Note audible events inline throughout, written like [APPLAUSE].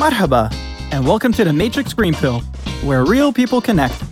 Marhaba, and welcome to the Matrix Green Pill, where real people connect.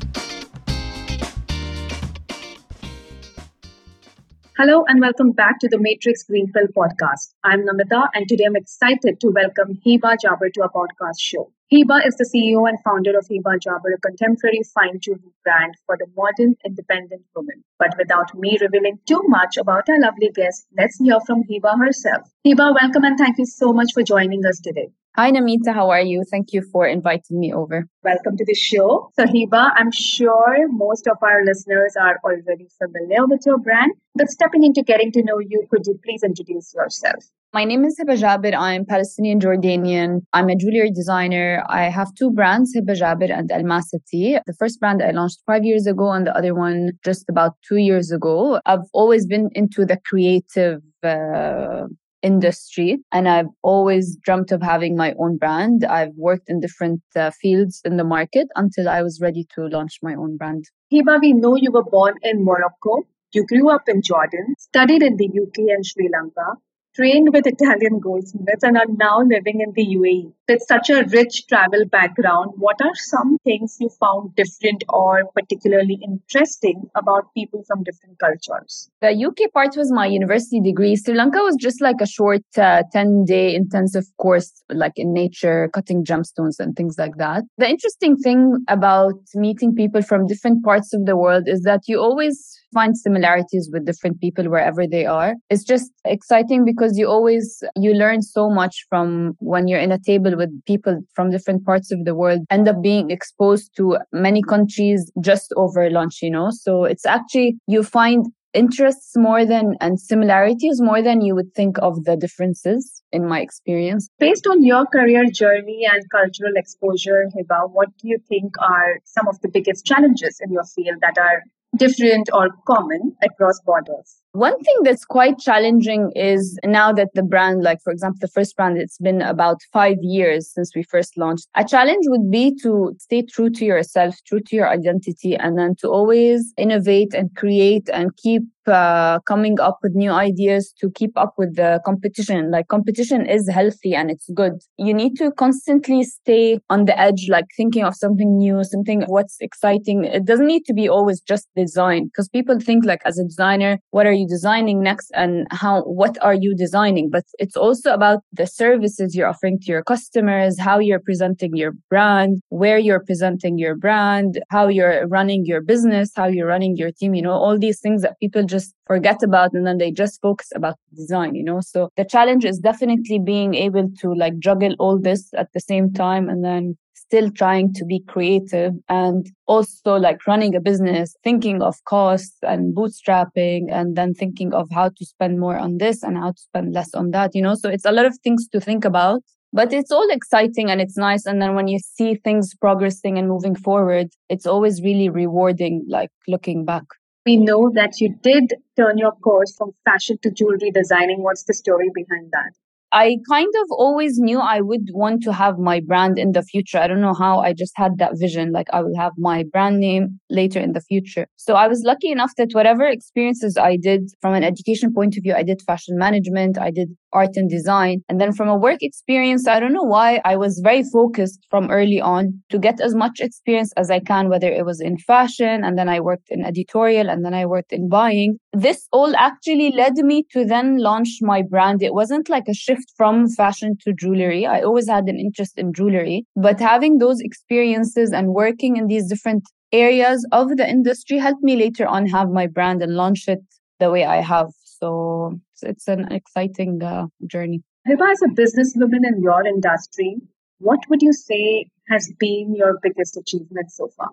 Hello and welcome back to the Matrix Green Pill podcast. I'm Namita and today I'm excited to welcome Hiba Jaber to our podcast show. Hiba is the CEO and founder of Hiba Jaber, a contemporary fine jewelry brand for the modern independent woman. But without me revealing too much about our lovely guest, let's hear from Hiba herself. Hiba, welcome and thank you so much for joining us today. Hi, Namita. How are you? Thank you for inviting me over. Welcome to the show. So, Hiba, I'm sure most of our listeners are already familiar with your brand, but stepping into getting to know you, could you please introduce yourself? My name is Hiba Jaber. I'm Palestinian Jordanian. I'm a jewelry designer. I have two brands, Hiba Jaber and Almasati. The first brand I launched five years ago, and the other one just about two years ago. I've always been into the creative uh, industry and I've always dreamt of having my own brand. I've worked in different uh, fields in the market until I was ready to launch my own brand. Hiba, we know you were born in Morocco. You grew up in Jordan, studied in the UK and Sri Lanka, trained with Italian goldsmiths and are now living in the UAE. With such a rich travel background, what are some things you found different or particularly interesting about people from different cultures? The UK part was my university degree. Sri Lanka was just like a short uh, 10 day intensive course, like in nature, cutting gemstones and things like that. The interesting thing about meeting people from different parts of the world is that you always find similarities with different people wherever they are. It's just exciting because you always, you learn so much from when you're in a table with people from different parts of the world, end up being mm-hmm. exposed to many countries just over lunch, you know? So it's actually, you find interests more than and similarities more than you would think of the differences in my experience. Based on your career journey and cultural exposure, Hiba, what do you think are some of the biggest challenges in your field that are different or common across borders? One thing that's quite challenging is now that the brand, like for example, the first brand, it's been about five years since we first launched. A challenge would be to stay true to yourself, true to your identity, and then to always innovate and create and keep uh, coming up with new ideas to keep up with the competition. Like competition is healthy and it's good. You need to constantly stay on the edge, like thinking of something new, something what's exciting. It doesn't need to be always just design because people think like as a designer, what are you designing next and how, what are you designing? But it's also about the services you're offering to your customers, how you're presenting your brand, where you're presenting your brand, how you're running your business, how you're running your team, you know, all these things that people just forget about and then they just focus about design you know so the challenge is definitely being able to like juggle all this at the same time and then still trying to be creative and also like running a business, thinking of costs and bootstrapping, and then thinking of how to spend more on this and how to spend less on that, you know? So it's a lot of things to think about, but it's all exciting and it's nice. And then when you see things progressing and moving forward, it's always really rewarding, like looking back we know that you did turn your course from fashion to jewelry designing. What's the story behind that? I kind of always knew I would want to have my brand in the future. I don't know how I just had that vision. Like I will have my brand name later in the future. So I was lucky enough that whatever experiences I did from an education point of view, I did fashion management, I did art and design. And then from a work experience, I don't know why I was very focused from early on to get as much experience as I can, whether it was in fashion and then I worked in editorial and then I worked in buying. This all actually led me to then launch my brand. It wasn't like a shift from fashion to jewelry. I always had an interest in jewelry, but having those experiences and working in these different areas of the industry helped me later on have my brand and launch it the way I have. So it's an exciting uh, journey. Hiba, as a businesswoman in your industry, what would you say has been your biggest achievement so far?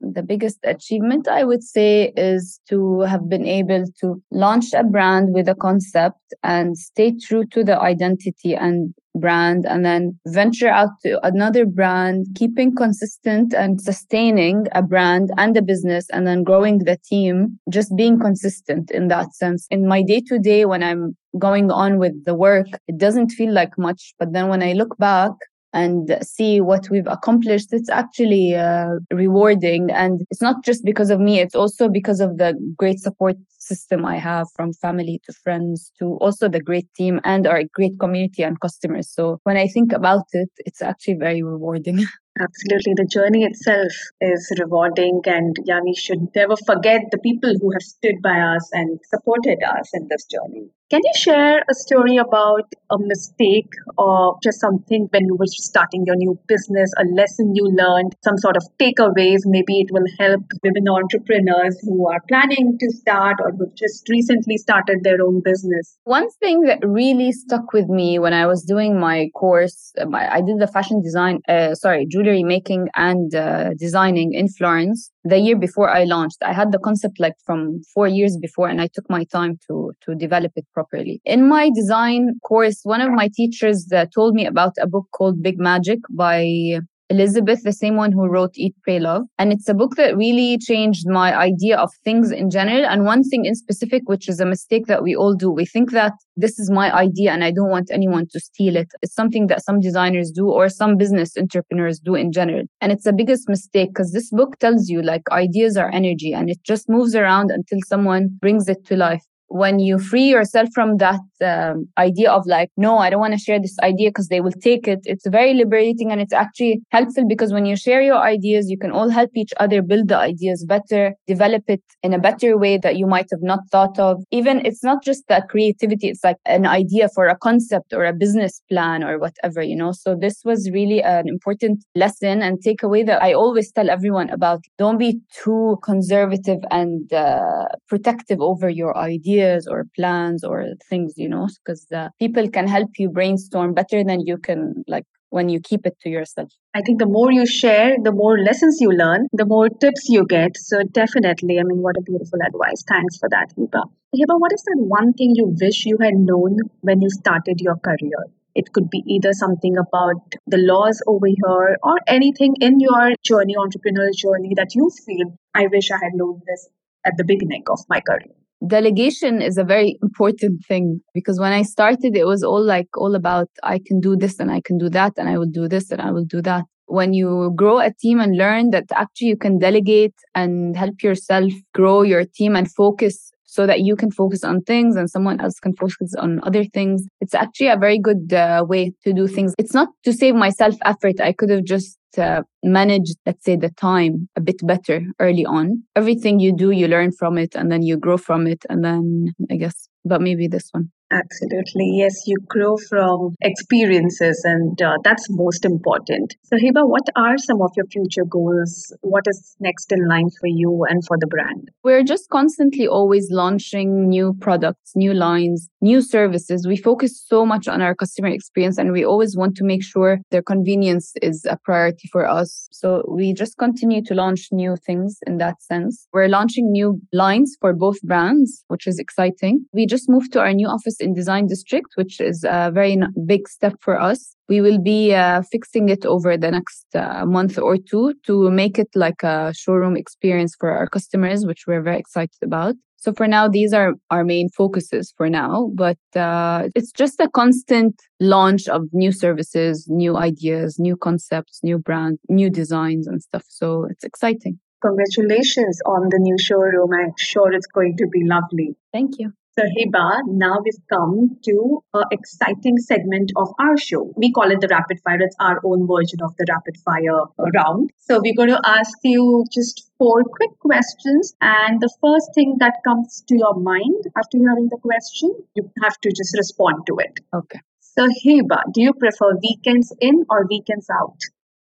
The biggest achievement I would say is to have been able to launch a brand with a concept and stay true to the identity and brand and then venture out to another brand, keeping consistent and sustaining a brand and a business and then growing the team, just being consistent in that sense. In my day to day, when I'm going on with the work, it doesn't feel like much. But then when I look back, and see what we've accomplished, it's actually uh, rewarding. And it's not just because of me, it's also because of the great support system I have from family to friends to also the great team and our great community and customers. So when I think about it, it's actually very rewarding. [LAUGHS] Absolutely. The journey itself is rewarding. And yeah, we should never forget the people who have stood by us and supported us in this journey. Can you share a story about a mistake or just something when you were starting your new business, a lesson you learned, some sort of takeaways? Maybe it will help women entrepreneurs who are planning to start or who just recently started their own business. One thing that really stuck with me when I was doing my course, I did the fashion design, uh, sorry, jewelry making and uh, designing in Florence the year before I launched. I had the concept like from four years before, and I took my time to to develop it properly. In my design course, one of my teachers uh, told me about a book called Big Magic by Elizabeth, the same one who wrote Eat, Pray, Love. And it's a book that really changed my idea of things in general. And one thing in specific, which is a mistake that we all do. We think that this is my idea and I don't want anyone to steal it. It's something that some designers do or some business entrepreneurs do in general. And it's the biggest mistake because this book tells you like ideas are energy and it just moves around until someone brings it to life when you free yourself from that um, idea of like, no, I don't want to share this idea because they will take it, it's very liberating and it's actually helpful because when you share your ideas, you can all help each other build the ideas better, develop it in a better way that you might have not thought of. Even it's not just that creativity, it's like an idea for a concept or a business plan or whatever, you know. So this was really an important lesson and takeaway that I always tell everyone about. Don't be too conservative and uh, protective over your ideas ideas or plans or things, you know, because uh, people can help you brainstorm better than you can, like, when you keep it to yourself. I think the more you share, the more lessons you learn, the more tips you get. So, definitely, I mean, what a beautiful advice. Thanks for that, Hiba. Hiba, what is that one thing you wish you had known when you started your career? It could be either something about the laws over here or anything in your journey, entrepreneurial journey, that you feel, I wish I had known this at the beginning of my career delegation is a very important thing because when I started, it was all like all about I can do this and I can do that and I will do this and I will do that. When you grow a team and learn that actually you can delegate and help yourself grow your team and focus so that you can focus on things and someone else can focus on other things. It's actually a very good uh, way to do things. It's not to save myself effort. I could have just uh, manage, let's say, the time a bit better early on. Everything you do, you learn from it and then you grow from it. And then I guess, but maybe this one. Absolutely. Yes, you grow from experiences, and uh, that's most important. So, Hiba, what are some of your future goals? What is next in line for you and for the brand? We're just constantly always launching new products, new lines, new services. We focus so much on our customer experience, and we always want to make sure their convenience is a priority for us. So, we just continue to launch new things in that sense. We're launching new lines for both brands, which is exciting. We just moved to our new office in Design District, which is a very big step for us. We will be uh, fixing it over the next uh, month or two to make it like a showroom experience for our customers, which we're very excited about. So for now, these are our main focuses for now, but uh, it's just a constant launch of new services, new ideas, new concepts, new brand, new designs and stuff. So it's exciting. Congratulations on the new showroom. I'm sure it's going to be lovely. Thank you. So, Hiba, now we've come to an exciting segment of our show. We call it the rapid fire. It's our own version of the rapid fire round. So, we're going to ask you just four quick questions. And the first thing that comes to your mind after hearing the question, you have to just respond to it. Okay. So, Hiba, do you prefer weekends in or weekends out?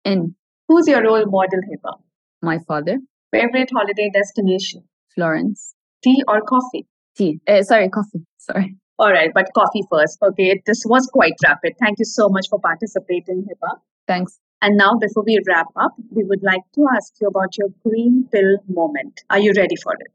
In. Who's your role model, Hiba? My father. Favorite holiday destination? Florence. Tea or coffee? Tea. Uh, sorry, coffee. Sorry. All right, but coffee first. Okay, this was quite rapid. Thank you so much for participating, Hiba. Thanks. And now, before we wrap up, we would like to ask you about your green pill moment. Are you ready for it?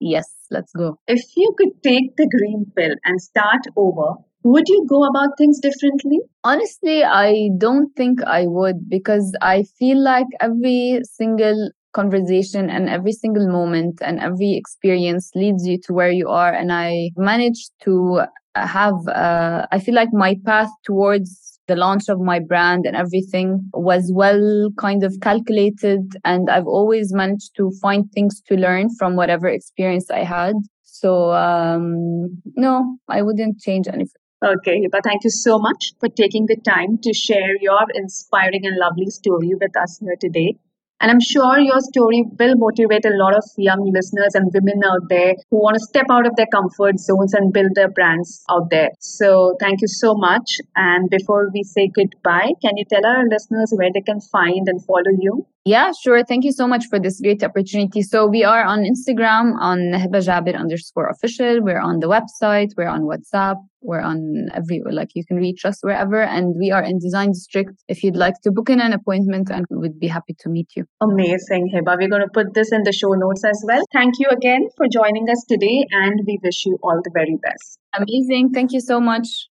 Yes, let's go. If you could take the green pill and start over, would you go about things differently? Honestly, I don't think I would because I feel like every single conversation and every single moment and every experience leads you to where you are. And I managed to have, uh, I feel like my path towards the launch of my brand and everything was well kind of calculated. And I've always managed to find things to learn from whatever experience I had. So, um, no, I wouldn't change anything. Okay, Hiba, thank you so much for taking the time to share your inspiring and lovely story with us here today. And I'm sure your story will motivate a lot of young listeners and women out there who want to step out of their comfort zones and build their brands out there. So thank you so much. And before we say goodbye, can you tell our listeners where they can find and follow you? Yeah, sure. Thank you so much for this great opportunity. So we are on Instagram on Hiba Jaber underscore official. We're on the website. We're on WhatsApp. We're on every, like you can reach us wherever. And we are in Design District. If you'd like to book in an appointment and we'd be happy to meet you. Amazing, Hiba. We're going to put this in the show notes as well. Thank you again for joining us today and we wish you all the very best. Amazing. Thank you so much.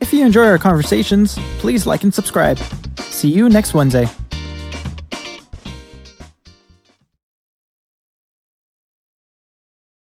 If you enjoy our conversations, please like and subscribe. See you next Wednesday.